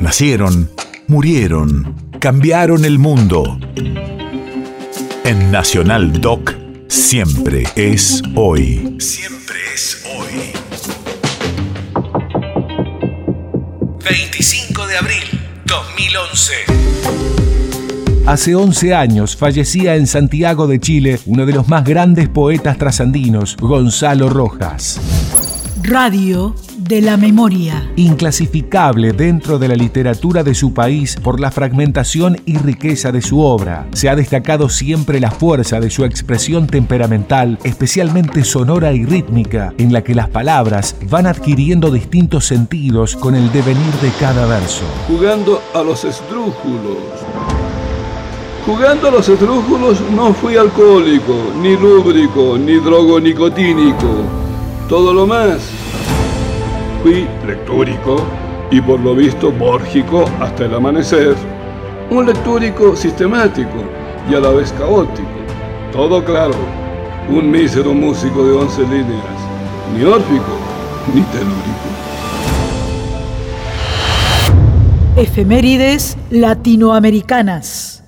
Nacieron, murieron, cambiaron el mundo. En Nacional Doc, siempre es hoy. Siempre es hoy. 25 de abril 2011. Hace 11 años fallecía en Santiago de Chile uno de los más grandes poetas trasandinos, Gonzalo Rojas. Radio de la memoria. Inclasificable dentro de la literatura de su país por la fragmentación y riqueza de su obra, se ha destacado siempre la fuerza de su expresión temperamental, especialmente sonora y rítmica, en la que las palabras van adquiriendo distintos sentidos con el devenir de cada verso. Jugando a los esdrújulos. Jugando a los esdrújulos no fui alcohólico, ni lúbrico, ni drogo nicotínico. Todo lo más Fui lectúrico y por lo visto bórgico hasta el amanecer. Un lectúrico sistemático y a la vez caótico. Todo claro. Un mísero músico de once líneas. Ni órfico ni telúrico. Efemérides latinoamericanas.